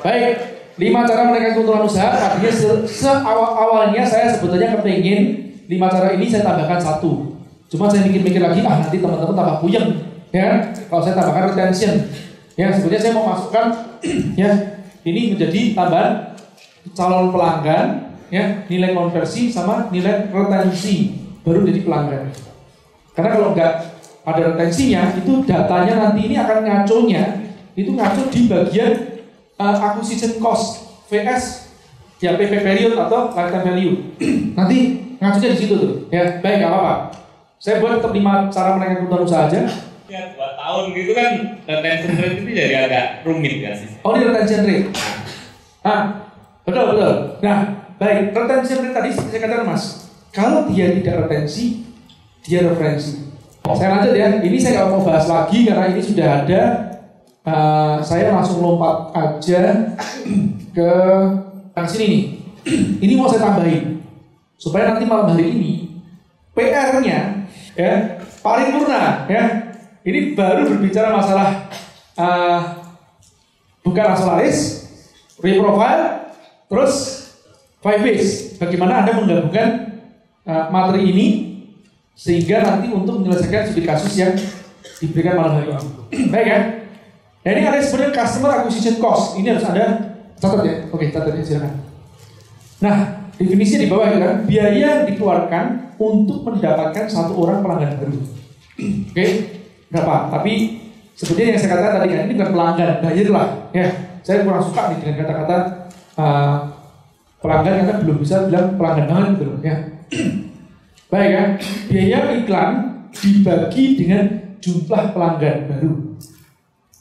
Baik, lima cara menaikkan keuntungan usaha. Artinya se, se awal awalnya saya sebetulnya kepingin lima cara ini saya tambahkan satu. Cuma saya mikir-mikir lagi, ah nanti teman-teman tambah puyeng, ya. kan? Kalau saya tambahkan retention, ya sebetulnya saya mau masukkan, ya ini menjadi tambahan calon pelanggan, ya nilai konversi sama nilai retensi baru jadi pelanggan. Karena kalau enggak ada retensinya, itu datanya nanti ini akan ngaconya, itu ngaco di bagian uh, acquisition cost VS ya PP period atau lifetime value. nanti ngaconya di situ tuh. Ya, baik nggak apa-apa. Saya buat tetap lima cara menaikkan keuntungan usaha aja. Ya, dua tahun gitu kan retention rate itu jadi agak rumit ya sih. Oh, ini retention rate. Ah, betul betul. Nah, baik retention rate tadi seperti saya katakan mas, kalau dia tidak retensi, dia referensi. Saya lanjut ya. Ini saya nggak mau bahas lagi karena ini sudah ada. Uh, saya langsung lompat aja ke yang sini nih. ini mau saya tambahin supaya nanti malam hari ini PR-nya ya paripurna ya. Ini baru berbicara masalah uh, bukan akselaris, reprofile, terus five ways. Bagaimana anda menggabungkan uh, materi ini sehingga nanti untuk menyelesaikan studi kasus yang diberikan malam hari ini. Baik ya. Nah ini ada sebenarnya customer acquisition cost. Ini harus ada catat ya. Oke, catat ya silakan. Nah, definisinya di bawah itu kan biaya yang dikeluarkan untuk mendapatkan satu orang pelanggan baru. Oke, berapa? Tapi seperti yang saya katakan tadi kan ini bukan pelanggan, bayar lah. Ya, saya kurang suka nih dengan kata-kata uh, pelanggan karena belum bisa bilang pelanggan banget gitu loh ya. Baik ya, biaya iklan dibagi dengan jumlah pelanggan baru.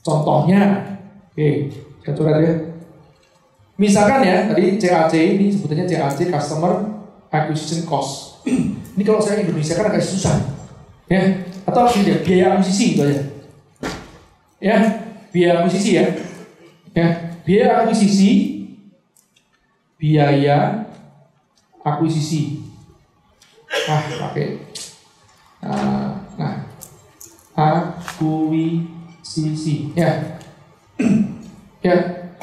Contohnya, oke, kita coret ya. Misalkan ya, tadi CAC ini sebetulnya CAC Customer Acquisition Cost. ini kalau saya Indonesia kan agak susah, ya. Atau tidak biaya akuisisi itu aja. Ya, biaya akuisisi ya. Ya, biaya akuisisi, biaya akuisisi ah pakai uh, nah akuisisi ya. Ya.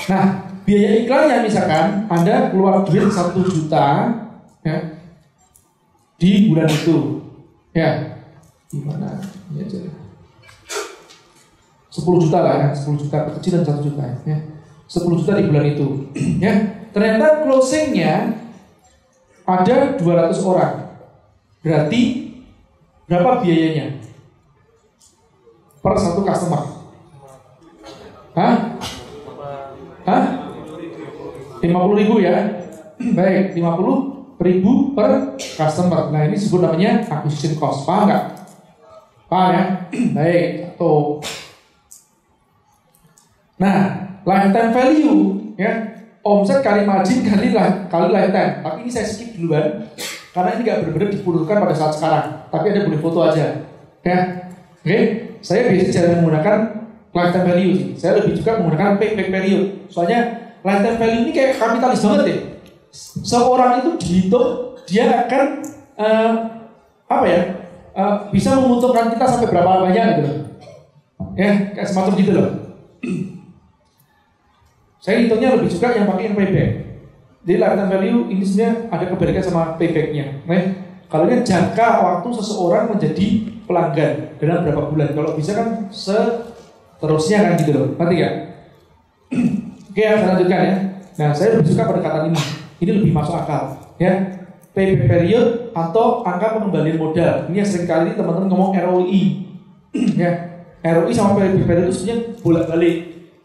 Nah biaya iklannya misalkan anda keluar duit satu juta ya di bulan itu. Ya. Gimana ini aja. 10 juta lah ya. 10 juta kecil dan satu juta ya. 10 juta di bulan itu ya. Ternyata closingnya ada 200 orang. Berarti berapa biayanya? Per satu customer. Hah? Hah? 50 ribu ya? Baik, 50 ribu per customer. Nah ini disebut namanya acquisition cost. Paham nggak? Paham ya? Baik, satu. Nah, lifetime value ya omset kali margin kali kali lifetime. Tapi ini saya skip duluan karena ini nggak benar-benar dibutuhkan pada saat sekarang, tapi ada boleh foto aja. Ya, oke. Okay? Saya biasanya jarang menggunakan lifetime value sih. Saya lebih suka menggunakan payback period. Soalnya lifetime value ini kayak kapitalis banget deh. Seorang itu dihitung dia akan uh, apa ya uh, bisa menguntungkan kita sampai berapa banyak gitu. Ya, kayak semacam gitu loh. Saya hitungnya lebih suka yang pakai yang payback. Jadi lifetime value ini sebenarnya ada kebalikan sama paybacknya. Nah, kalau ini jangka waktu seseorang menjadi pelanggan dalam berapa bulan. Kalau bisa kan seterusnya kan gitu loh. Nanti ya. Oke, ya, saya lanjutkan ya. Nah, saya lebih suka pendekatan ini. Ini lebih masuk akal, ya. Payback period atau angka pengembalian modal. Ini yang sering kali teman-teman ngomong ROI. ya. ROI sama payback period itu sebenarnya bolak-balik.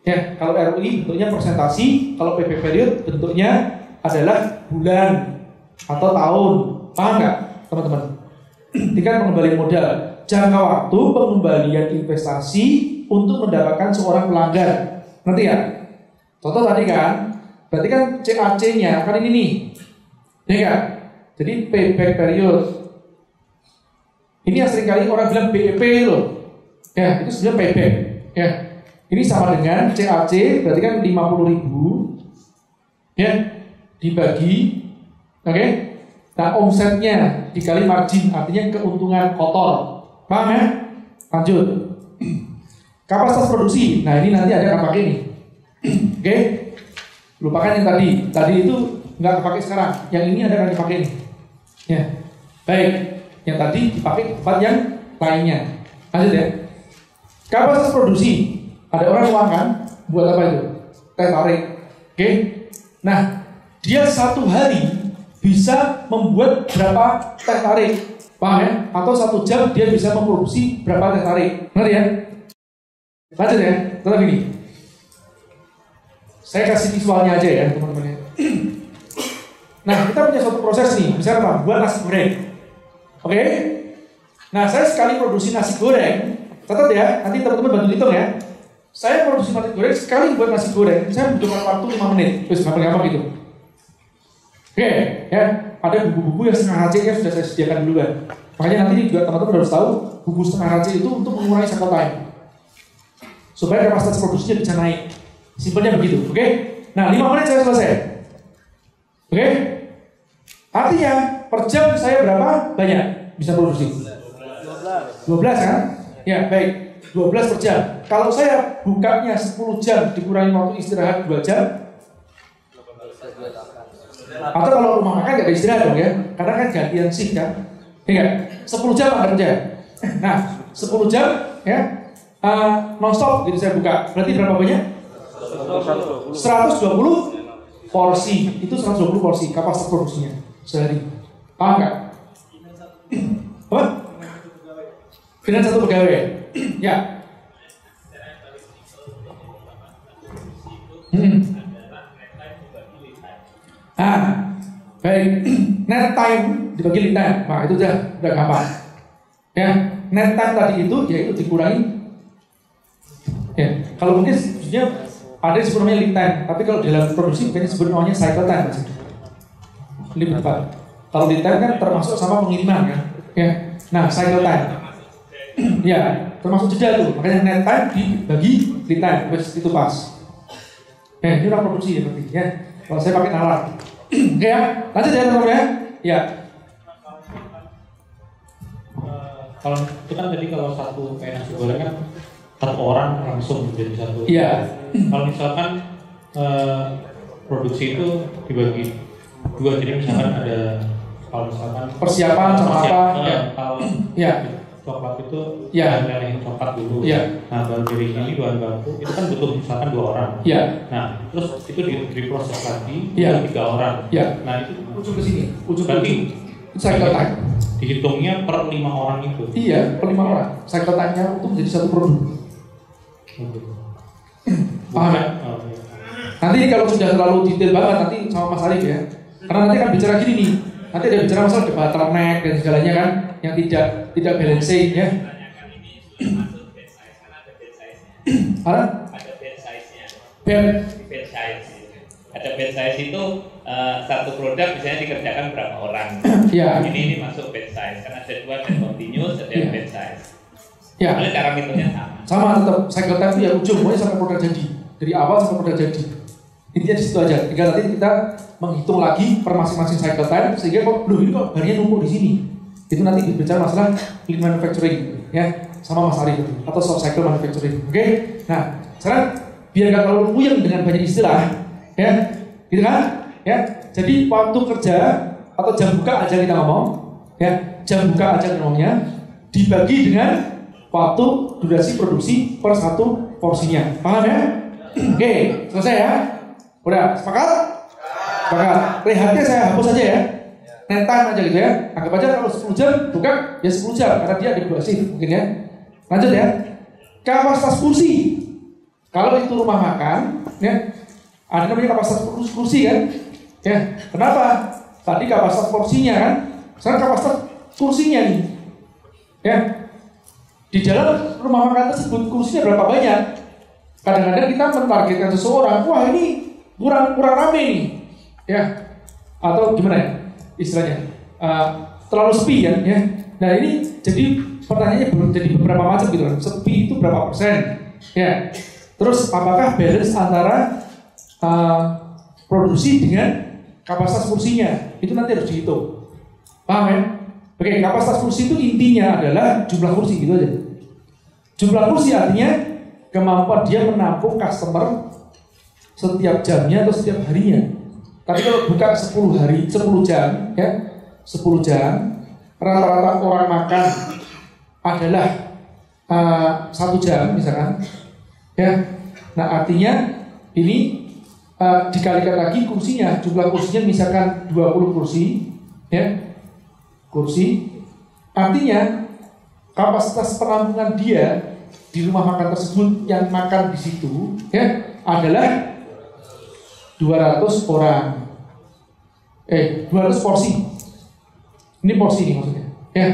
Ya, kalau ROI bentuknya persentasi, kalau payback period bentuknya adalah bulan atau tahun. Paham nggak, teman-teman? Tingkat pengembalian modal, jangka waktu pengembalian investasi untuk mendapatkan seorang pelanggan. Nanti ya? Contoh tadi kan, berarti kan CAC-nya kan ini nih. Ya kan? Jadi payback period. Ini yang sering kali orang bilang BEP loh. Ya, itu sebenarnya payback. Ya. Ini sama dengan CAC berarti kan 50 ribu. Ya, dibagi, oke? Okay? Nah omsetnya dikali margin artinya keuntungan kotor, paham ya? Lanjut. Kapasitas produksi, nah ini nanti ada apa ini, oke? Okay? Lupakan yang tadi. Tadi itu nggak kepake sekarang. Yang ini ada yang dipakai ini. Ya. Baik. Yang tadi dipakai tempat yang lainnya. Lanjut ya. Kapasitas produksi. Ada orang uang kan? Buat apa itu? Teh tarik. Oke. Nah, dia satu hari bisa membuat berapa teh tarik. Paham ya? Atau satu jam dia bisa memproduksi berapa teh tarik. Ngerti ya? Lanjut ya. Tetap ini. Saya kasih visualnya aja ya teman-teman ya. Nah, kita punya suatu proses nih, misalnya apa? Buat nasi goreng. Oke? Nah, saya sekali produksi nasi goreng, catat ya, nanti teman-teman bantu hitung ya. Saya produksi nasi goreng sekali buat nasi goreng, saya membutuhkan waktu 5 menit. Terus gampang-gampang gitu. Oke, ya. Ada buku-buku yang setengah racik yang sudah saya sediakan duluan. Makanya nanti juga teman-teman harus tahu buku setengah racik itu untuk mengurangi cycle. Supaya kapasitas produksinya bisa naik. Simpelnya begitu, oke? Nah, 5 menit saya selesai. Oke? Artinya per jam saya berapa banyak bisa produksi? 12 kan? Ya, baik. 12 per jam. Kalau saya bukanya 10 jam dikurangi waktu istirahat 2 jam, atau kalau rumah makan gak ada istirahat dong ya, karena kan gantian shift kan. Iya, 10 jam akan kerja. Nah, 10 jam ya, uh, non-stop gitu saya buka. Berarti berapa banyak? 120 porsi. Itu 120 porsi kapasitas produksinya sehari. Paham nggak? Apa? Dengan satu pegawai. ya. Hmm. Ah, baik. Net time dibagi time. Nah, itu udah udah gampang. Ya, net time tadi itu ya itu dikurangi. Ya, kalau mungkin sebenarnya ada yang sebelumnya lead time, tapi kalau dalam produksi mungkin disebut namanya cycle time. Lebih tepat. Kalau lead time kan termasuk sama pengiriman kan. Ya. Nah, cycle time. ya, termasuk jeda tuh. Makanya net time dibagi lead time. Terus itu pas. Eh, ini orang produksi ya berarti ya. Kalau saya pakai nalar. Oke ya, lanjut ya teman-teman ya. Ya. Kalau itu kan tadi kalau satu kayak nasi goreng kan satu orang langsung menjadi satu. Iya. Kalau misalkan eh, produksi itu dibagi dua, jadi misalkan ada kalau misalkan Persiapan sama apa? Ya. kalau Ya. coklat itu Iya. lelehin coklat dulu. Iya. Nah baru dari ini bahan baku itu kan butuh misalkan dua orang. Ya. Nah terus itu di, diproses lagi Iya. butuh tiga orang. Ya. Nah itu Ujung ke sini. Ujung ke. Itu cycle time. dihitungnya per lima orang itu. Iya, per lima orang. Cycle time-nya untuk menjadi satu produk. Paham ya? Nanti kalau sudah terlalu detail banget nanti sama Mas Arif ya. Karena nanti akan bicara gini nih. Nanti ada bicara masalah the bottleneck dan segalanya kan yang tidak tidak balancing ya. Ada Ada bed size-nya. bed Bed size. Ada bed size itu eh, satu produk misalnya dikerjakan berapa orang. ya Ini ini masuk bed size. Kan ada dua bed continuous, ada yang Iya. bed size. Ya. Soalnya cara ngitungnya sama. sama tetap cycle time itu ya ujung. Pokoknya sampai produk jadi dari awal sampai produk jadi intinya di situ aja. Tinggal nanti kita menghitung lagi per masing-masing cycle time sehingga kok loh ini kok harinya numpuk di sini? Itu nanti berbicara masalah lean manufacturing ya sama Mas Arif itu, atau soft cycle manufacturing oke? Nah sekarang biar nggak terlalu puyeng dengan banyak istilah ya gitu kan? Ya jadi waktu kerja atau jam buka aja kita ngomong ya jam buka aja ngomongnya dibagi dengan waktu durasi produksi per satu porsinya. Paham ya? Oke, selesai ya? Udah, sepakat? Sepakat. Rehatnya saya hapus aja ya. Time aja gitu ya. Anggap aja kalau 10 jam buka ya 10 jam karena dia dua shift mungkin ya. Lanjut ya. Kapasitas kursi. Kalau itu rumah makan ya ada namanya kapasitas kursi, kursi kan? Ya, kenapa? Tadi kapasitas porsinya kan? Sekarang kapasitas kursinya nih. Ya, di dalam rumah makan tersebut kursinya berapa banyak? Kadang-kadang kita mentargetkan seseorang, wah ini kurang kurang rame nih, ya, atau gimana ya istilahnya, Eh, terlalu sepi kan, ya. Nah ini jadi pertanyaannya belum jadi beberapa macam gitu kan. Sepi itu berapa persen? Ya. Terus apakah balance antara eh, produksi dengan kapasitas kursinya? Itu nanti harus dihitung. Paham ya? Oke, kapasitas kursi itu intinya adalah jumlah kursi gitu aja. Jumlah kursi artinya kemampuan dia menampung customer setiap jamnya atau setiap harinya. Tapi kalau buka 10 hari, 10 jam, ya, 10 jam, rata-rata orang makan adalah uh, satu jam misalkan, ya. Nah artinya ini uh, dikalikan lagi kursinya, jumlah kursinya misalkan 20 kursi, ya, kursi, artinya kapasitas penampungan dia di rumah makan tersebut yang makan di situ ya adalah 200 orang. Eh, 200 porsi. Ini porsi nih maksudnya. Ya.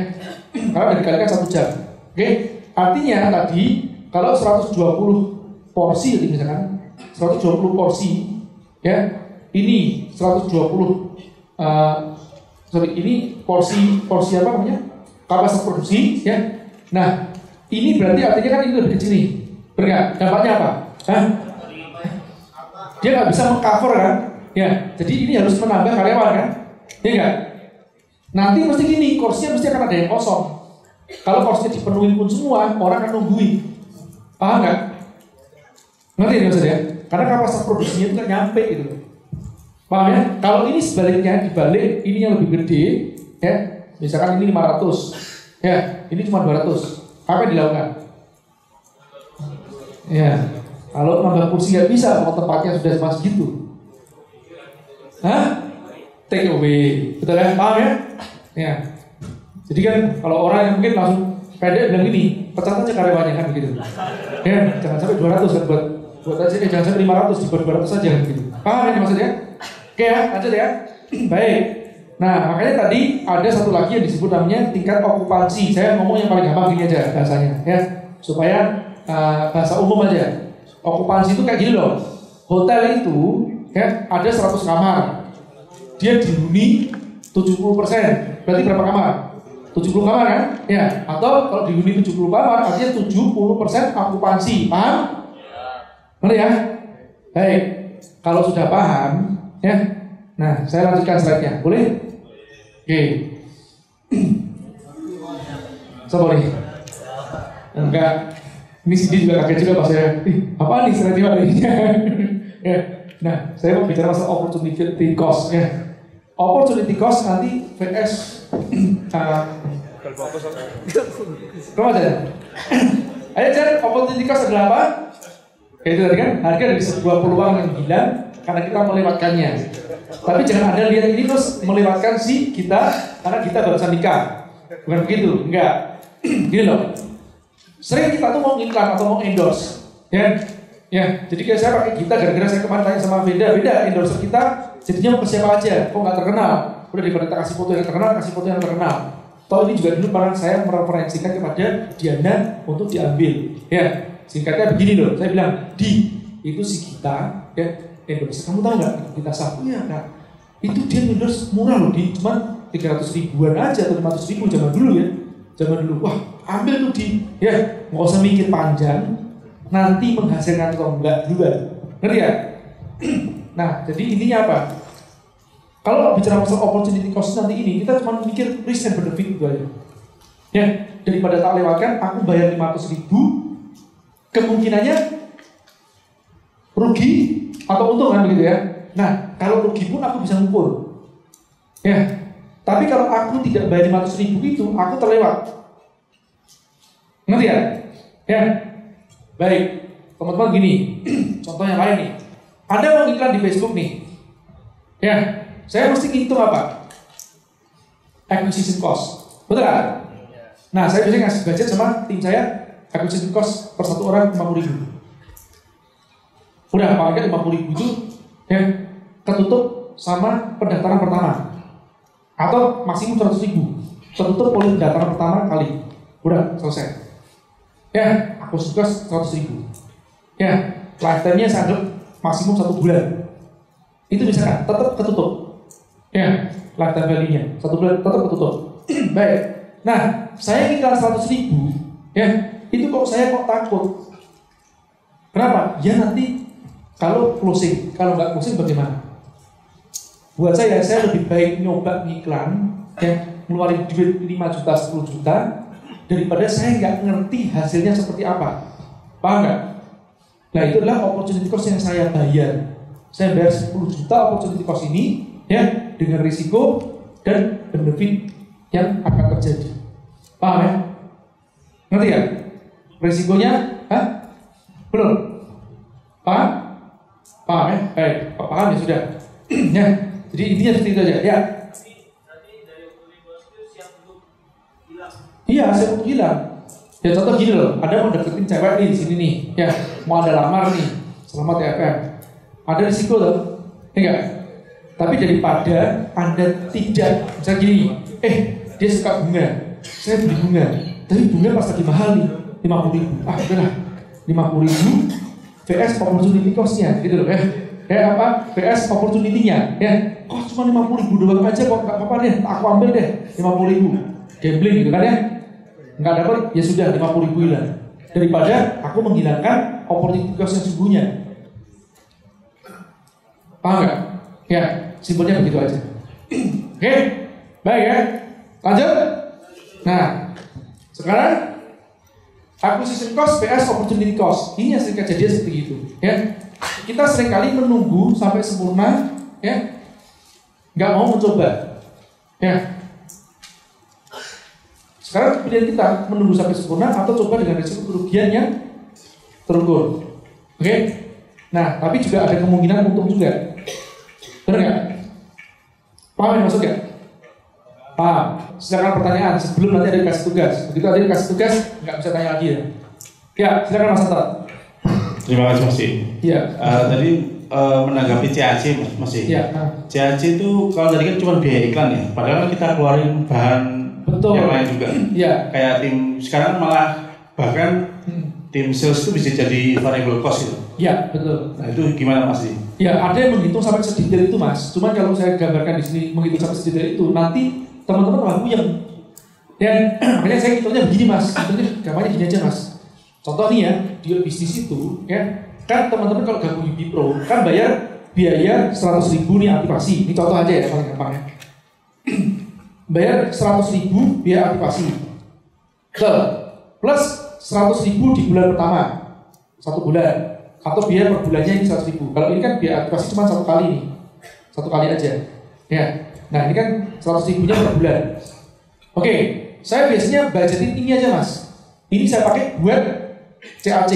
Karena dikalikan satu jam. Oke. Artinya tadi kalau 120 porsi misalkan 120 porsi ya ini 120 uh, sorry ini porsi porsi apa namanya? Kapasitas produksi ya. Nah ini berarti artinya kan ini lebih kecil nih. Benar dampaknya apa? Hah? dia nggak bisa mengcover kan? Ya jadi ini harus menambah karyawan kan? Ya enggak nanti mesti gini kursinya mesti akan ada yang kosong. Kalau kursinya dipenuhi pun semua orang akan nungguin. Paham nggak? Ngerti ya karena kapasitas produksinya itu kan nyampe gitu paham ya kalau ini sebaliknya dibalik ini yang lebih gede ya misalkan ini 500 ya ini cuma 200 apa yang dilakukan ya kalau nambah kursi nggak bisa, kalau tempatnya sudah pas gitu. Hah? Take away. Betul ya? Paham ya? Ya. Jadi kan kalau orang yang mungkin langsung pendek bilang gini, pecat aja karyawannya kan begitu. Ya, jangan sampai 200 kan buat buat aja eh, jangan sampai 500 dibuat 200 saja gitu. Paham ya maksudnya? Oke ya, lanjut ya. Baik. Nah, makanya tadi ada satu lagi yang disebut namanya tingkat okupansi. Saya ngomong yang paling gampang gini aja bahasanya ya, supaya uh, bahasa umum aja okupansi itu kayak gini loh. Hotel itu ya ada 100 kamar. Dia dihuni 70%. Berarti berapa kamar? 70 kamar kan? Ya. Atau kalau dihuni 70 kamar artinya 70% okupansi. Paham? Mana ya? Baik. Kalau sudah paham, ya. Nah, saya lanjutkan slide-nya. Boleh? Oke. So, boleh. Enggak. Ini CD juga kaget juga pas saya, ih apa nih tiba ini? ya. Nah, saya mau bicara masalah opportunity cost ya. Opportunity cost nanti VS uh, Kamu aja. Ayo cari opportunity cost adalah apa? Kayak itu tadi kan, harga dari sebuah peluang yang hilang karena kita melewatkannya. Tapi jangan ada lihat ini terus melewatkan si kita karena kita barusan nikah. Bukan begitu, enggak. Gini loh, Sering kita tuh mau iklan atau mau endorse, ya. Ya, jadi kayak saya pakai kita gara-gara saya kemarin tanya sama Beda, Beda endorse kita jadinya mau ke siapa aja, kok nggak terkenal. Udah daripada kasih foto yang terkenal, kasih foto yang terkenal. Toh ini juga dulu pernah saya mereferensikan kepada Diana untuk diambil. Ya, singkatnya begini loh, saya bilang, di itu si kita, ya, endorse. Kamu tahu nggak kita sapu ya, nah, itu dia endorse murah loh, di cuma 300 ribuan aja atau 500 ribu zaman dulu ya. Zaman dulu. Wah ambil tuh di ya nggak usah mikir panjang. Nanti menghasilkan atau enggak juga. Ngerti ya? Nah jadi intinya apa? Kalau bicara masalah opportunity cost nanti ini kita cuma mikir risk and benefit gitu aja. Ya daripada tak lewatkan aku bayar 500 ribu kemungkinannya rugi atau untung kan begitu ya nah kalau rugi pun aku bisa ngukur ya tapi kalau aku tidak bayar 500 ribu itu, aku terlewat. Ngerti ya? Ya. Baik. Teman-teman gini, contoh yang lain nih. Ada mau iklan di Facebook nih. Ya, saya mesti ngitung apa? Acquisition cost. Betul kan? Nah, saya biasanya ngasih budget sama tim saya acquisition cost per satu orang 50 ribu. Udah, paling 50 ribu itu ya ketutup sama pendaftaran pertama. Atau maksimum 100 ribu. Tertutup oleh pendaftaran pertama kali. Udah selesai. Ya aku suka 100 ribu. Ya lifetime-nya saya maksimum satu bulan. Itu bisa kan tetap ketutup. Ya lifetime value-nya. Satu bulan tetap ketutup. Baik. Nah saya ingin 100 ribu. Ya itu kok saya kok takut. Kenapa? Ya nanti kalau closing kalau nggak closing bagaimana Buat saya, saya lebih baik nyoba iklan ya, ngeluarin duit 5 juta, 10 juta daripada saya nggak ngerti hasilnya seperti apa. Paham nggak? Nah itu adalah opportunity cost yang saya bayar. Saya bayar 10 juta opportunity cost ini ya dengan risiko dan benefit yang akan terjadi. Paham ya? Ngerti ya? Risikonya, hah? Belum? Paham? Paham ya? Baik, paham ya sudah. ya, jadi intinya seperti itu aja. Ya. Iya, siap untuk hilang. Ya contoh gini loh, ada mau deketin cewek nih di sini nih, ya mau ada lamar nih, selamat ya FM. Ada risiko loh, ya enggak? Tapi daripada anda tidak, misalnya gini, eh dia suka bunga, saya beli bunga, tapi bunga pas lagi mahal nih, lima puluh ribu, ah udahlah, lima puluh ribu, VS opportunity costnya, gitu loh ya. Ya apa? VS opportunity-nya, ya. Kok cuma lima puluh ribu doang aja kok, nggak apa-apa deh, aku ambil deh, lima puluh ribu, gambling gitu kan ya. Nggak dapat ya sudah 50 ribu hilang. Daripada aku menghilangkan opportunity cost yang sesungguhnya paham nggak? Ya simpelnya begitu aja. Oke baik ya. Lanjut. Nah sekarang acquisition cost PS opportunity cost ini yang sering kejadian seperti itu ya kita sering kali menunggu sampai sempurna ya nggak mau mencoba ya sekarang pilihan kita menunggu sampai sempurna atau coba dengan risiko kerugian yang terukur. Oke? Nah, tapi juga ada kemungkinan untung juga. Benar nggak? Paham yang maksud? Paham. Silakan pertanyaan sebelum nanti ada dikasih tugas. Begitu ada dikasih tugas, nggak bisa tanya lagi ya. Ya, silakan Mas Ata. Terima kasih Mas. Iya. Uh, tadi uh, menanggapi CAC Mas. Mas. Iya. Nah. CAC itu kalau tadi kan cuma biaya iklan ya. Padahal kan kita keluarin bahan Betul. yang lain juga. Iya. Kayak tim sekarang malah bahkan Hmm. tim sales itu bisa jadi variable cost gitu. Iya, betul. Nah itu gimana Mas? Ya, ada yang menghitung sampai sedetail itu, Mas. Cuman kalau saya gambarkan di sini menghitung sampai sedetail itu, nanti teman-teman malah puyeng. Dan makanya saya hitungnya begini, Mas. Hitungnya gambarnya gini aja, Mas. Contoh nih ya, di bisnis itu, ya, kan teman-teman kalau gabung UB Pro, kan bayar biaya 100 ribu nih aktivasi. Ini contoh aja ya, paling gampang ya. bayar 100 ribu biaya aktivasi. Betul. Plus 100 ribu di bulan pertama. Satu bulan. Atau biaya per bulannya ini 100 ribu. Kalau ini kan biaya aktivasi cuma satu kali nih. Satu kali aja. Ya. Nah ini kan 100 ribunya per bulan. Oke. Saya biasanya budgetin ini aja mas. Ini saya pakai buat CAC.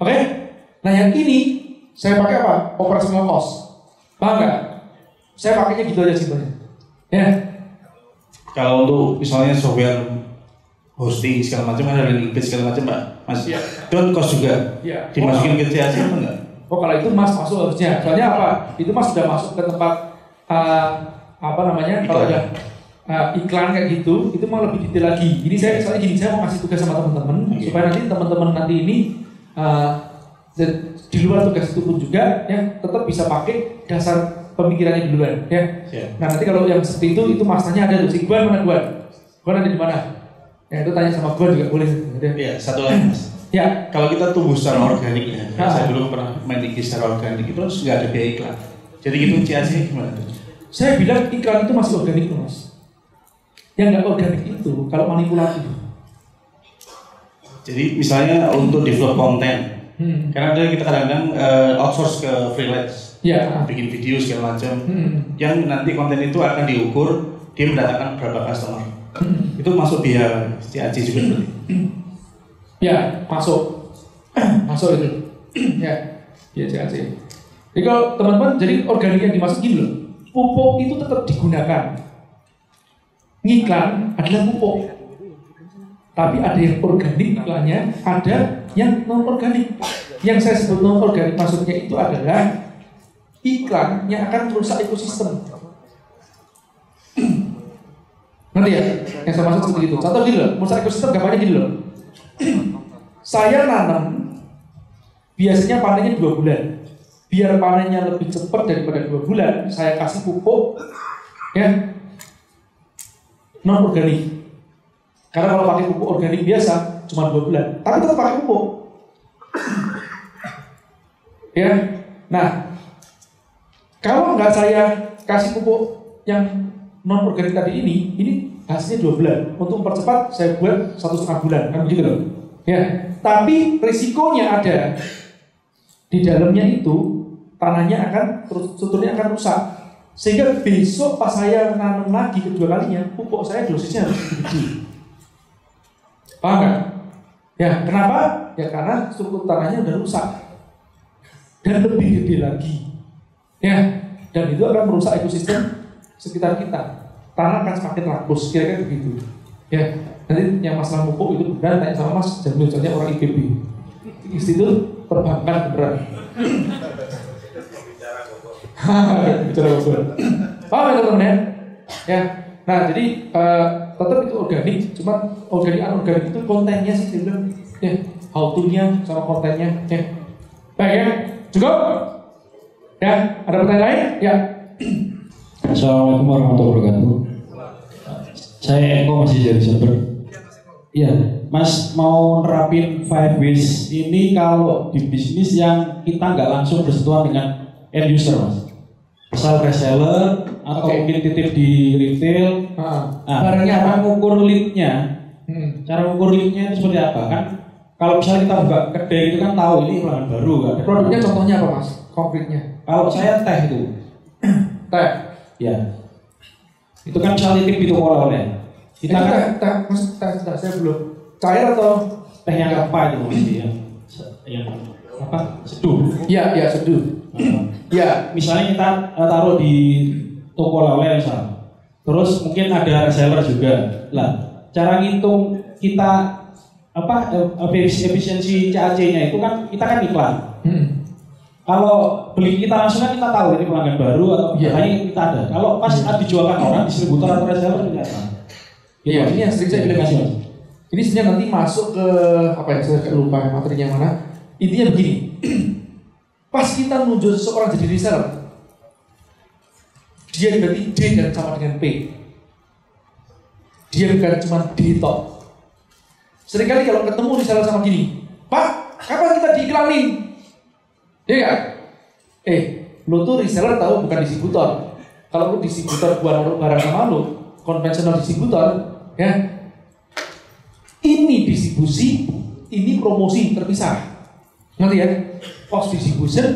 Oke. Nah yang ini saya pakai apa? Operational cost. Paham nggak? Saya pakainya gitu aja simpelnya. Ya. Kalau untuk misalnya software hosting segala macam ada landing page segala macam Pak. Mas. Iya. Itu kan cost juga. Iya. Dimasukin ke CAC apa enggak? Oh kalau itu mas masuk harusnya. Soalnya apa? Itu mas sudah masuk ke tempat uh, apa namanya? Kalau Iklan. ada uh, iklan kayak gitu, itu mau lebih detail lagi. Jadi saya soalnya gini, saya mau kasih tugas sama teman-teman Oke. supaya nanti teman-teman nanti ini uh, di luar tugas itu pun juga ya tetap bisa pakai dasar pemikirannya duluan ya. Siap. Nah nanti kalau yang seperti itu itu masanya ada tuh si Guan mana Guan? Guan ada di mana? Ya itu tanya sama Guan juga boleh. Ya. Iya, satu lagi Mas. ya Kalau kita tumbuh secara organik ya, Ah. saya dulu pernah main IG secara organik itu terus nggak ada biaya iklan. Jadi gitu CAC gimana tuh? Saya bilang iklan itu masih organik tuh mas. Yang nggak organik itu kalau manipulatif. Jadi misalnya untuk develop konten, Hmm. karena ada kita kadang-kadang eh, outsource ke freelance, Ya. bikin video segala macam, Hmm. yang nanti konten itu akan diukur dia mendatangkan berapa customer. Hmm. Itu masuk biaya CAC juga berarti. Ya masuk, masuk itu. ya, ya CAC. Jadi kalau teman-teman, jadi organik yang dimaksud gini loh, pupuk itu tetap digunakan. Ngiklan adalah pupuk. Tapi ada yang organik iklannya, ada yang non organik. Yang saya sebut non organik maksudnya itu adalah iklan yang akan merusak ekosistem. Nanti ya, yang saya maksud seperti itu. Contoh gini loh, merusak ekosistem gambarnya gini loh. saya nanam, biasanya panennya dua bulan. Biar panennya lebih cepat daripada dua bulan, saya kasih pupuk ya non organik. Karena kalau pakai pupuk organik biasa cuma dua bulan, tapi tetap pakai pupuk. ya, nah kalau nggak saya kasih pupuk yang non organik tadi ini, ini hasilnya dua bulan. Untuk mempercepat saya buat satu setengah bulan, kan begitu loh. Ya, tapi risikonya ada di dalamnya itu tanahnya akan strukturnya akan rusak. Sehingga besok pas saya nanam lagi kedua kalinya, pupuk saya dosisnya harus gede. Paham? Ya, kenapa? Ya karena struktur tanahnya udah rusak dan lebih gede lagi. Ya, dan itu akan merusak ekosistem sekitar kita. Tanah akan semakin rakus, kira-kira begitu. Ya, nanti yang masalah pupuk itu benar tanya sama Mas Jamil, soalnya orang IPB. Institut Perbankan beneran. Bicara bobor. Paham ya teman-teman ya? Ya. Nah, jadi eh, tetap itu organik, cuma organik anorganik itu kontennya sih bilang ya how to-nya sama kontennya ya. Baik ya. Cukup? Ya, ada pertanyaan lain? Ya. Assalamualaikum warahmatullahi wabarakatuh. Saya Eko masih dari Jember. Iya, Mas mau nerapin five ways ini kalau di bisnis yang kita nggak langsung bersentuhan dengan end user, Mas. Misal reseller atau Oke. mungkin titip di retail. Ah, Nah, barangnya apa? cara mengukur lead-nya, Hmm. cara mengukur lead-nya itu seperti apa? Kan kalau misalnya kita buka kedai itu kan tahu ini pelanggan baru kan. Produknya contohnya apa mas? Konkretnya? Kalau saya teh itu, Teh. ya. Itu kan misalnya titip itu oleh-oleh. Kita Kita kan teh, teh, mas, teh, teh, saya belum. Cair atau? teh yang apa itu mesti yang yang apa seduh Iya, iya, seduh. Nah, Iya. misalnya kita eh, taruh di toko oleh misal terus mungkin ada reseller juga lah cara ngitung kita apa eh, efis- efisiensi CAC-nya itu kan kita kan iklan Hmm. kalau beli kita langsung kan kita tahu ini pelanggan baru atau Iya. hanya kita ada kalau pas dijualkan orang distributor atau reseller apa Gitu, Iya, Mas. ini yang sering saya bilang. Mas. Ini sebenarnya nanti masuk ke apa ya? Saya lupa materinya yang mana. Intinya begini. Pas kita nunjuk seseorang jadi reseller, dia berarti D dan sama dengan P. Dia bukan cuma D tok. Seringkali kalau ketemu reseller sama gini, Pak, kapan kita diiklanin? Iya nggak? Eh, lo tuh reseller tahu bukan distributor. Kalau lu distributor naruh barang sama lu, konvensional distributor, ya. Ini distribusi, ini promosi terpisah. Ngerti ya? Cost distribution,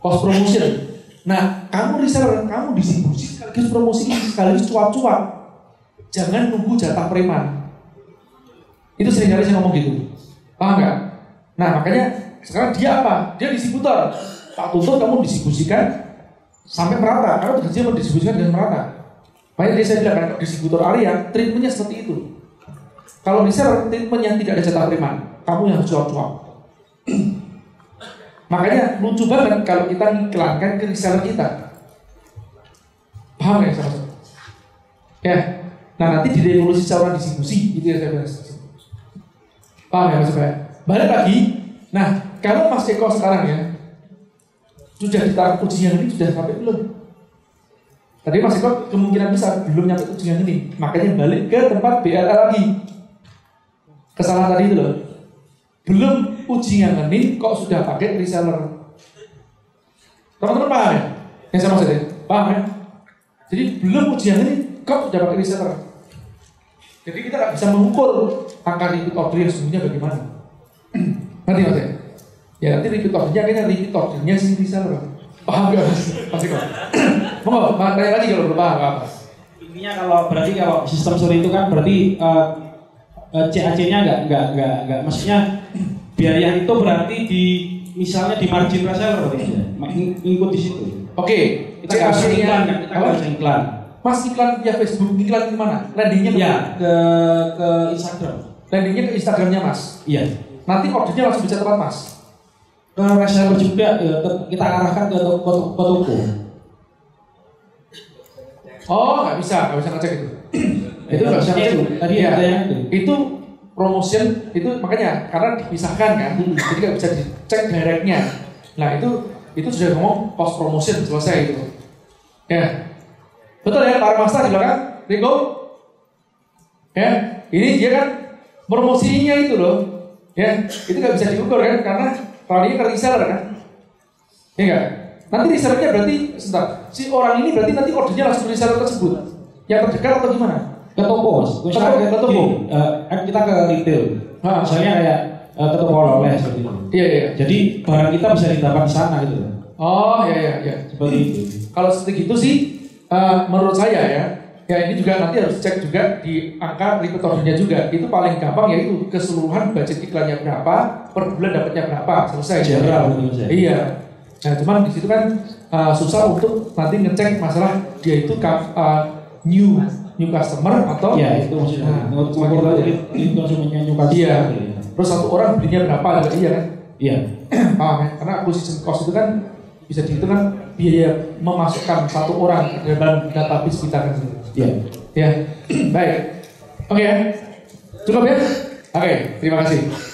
cost promotion. Nah, kamu reseller, kamu distribusi sekaligus promosi sekaligus cuap-cuap. Jangan nunggu jatah preman. Itu sering kali saya ngomong gitu. Paham nggak? Nah, makanya sekarang dia apa? Dia distributor. Tak tuntut kamu distribusikan sampai merata. Karena tugasnya mendistribusikan dengan merata. Makanya tadi saya bilang kan, distributor area, treatmentnya seperti itu. Kalau reseller, treatmentnya tidak ada jatah preman. Kamu yang harus cuap-cuap. Makanya lucu banget kalau kita ngiklankan ke reseller kita. Paham ya sama Ya. Nah nanti di revolusi saluran distribusi itu yang saya bahas. Paham ya maksudnya? Balik lagi. Nah kalau Mas Eko sekarang ya sudah ditaruh ujian ini sudah sampai belum? Tadi Mas Eko kemungkinan besar belum nyampe ujian ini. Makanya balik ke tempat BLL lagi. Kesalahan tadi itu loh. Belum uji ngangenin kok sudah pakai reseller. Teman-teman paham ya? Yang saya maksud ya? Paham ya? Jadi belum uji ngangenin kok sudah pakai reseller. Jadi kita nggak bisa mengukur angka repeat order yang sesungguhnya bagaimana. Nanti mas ya? Nanti repeat ordernya kayaknya repeat ordernya si reseller. Paham gak mas? Pasti kok. Mau tanya lagi kalau belum paham apa? Intinya kalau berarti kalau sistem suri itu kan berarti eh, eh, CAC-nya nggak nggak nggak nggak maksudnya biaya itu berarti di misalnya di margin reseller berarti ya, ngikut di situ. Oke, Kita nggak CAC-nya iklan kita nggak bisa iklan. Mas iklan via Facebook, iklan di mana? Landingnya ke Ya ke ke Instagram. Landingnya ke Instagramnya Mas. Iya. Nanti ordernya langsung bisa tepat Mas. Ke reseller juga ya, kita arahkan ke toko, ke toko. Oh, nggak bisa, nggak bisa ngecek itu. itu nggak bisa Maksudnya ngecek. itu, tadi Iya. ada yang itu. Itu promotion itu makanya karena dipisahkan kan, Hmm. jadi nggak bisa dicek directnya. Nah itu itu sudah ngomong post promotion selesai itu. Ya, betul ya Pak Masta di belakang, Rico. Ya, ini dia kan promosinya itu loh. Ya, itu nggak bisa diukur kan karena kalau ini ke reseller kan. Ya enggak? Nanti resellernya berarti sebentar. Si orang ini berarti nanti ordernya langsung reseller tersebut. Yang terdekat atau gimana? Ke toko mas. Misalnya ke toko. eh, kan kita ke retail. Misalnya kayak eh, ke toko oleh seperti itu. Iya iya. Jadi barang kita bisa didapat di sana gitu. Oh iya iya iya. Seperti itu. Kalau seperti itu sih, eh, menurut saya ya, ya ini juga nanti harus cek juga di angka repeat ordernya juga. Itu paling gampang yaitu keseluruhan budget iklannya berapa, per bulan dapatnya berapa, selesai. General gitu ya. Iya. Nah cuman di situ kan eh, susah untuk nanti ngecek masalah dia itu ka- eh, new new customer atau Iya itu maksudnya. Nah, Untuk semakin mengukur banyak. itu konsumennya nyuka. Iya. Terus satu orang belinya berapa iya kan? Iya. Paham ya? Karena acquisition cost itu kan bisa dihitung kan biaya memasukkan satu orang ke dalam database kita kan. Iya. Ya, baik. Oke ya, cukup ya. Oke, terima kasih.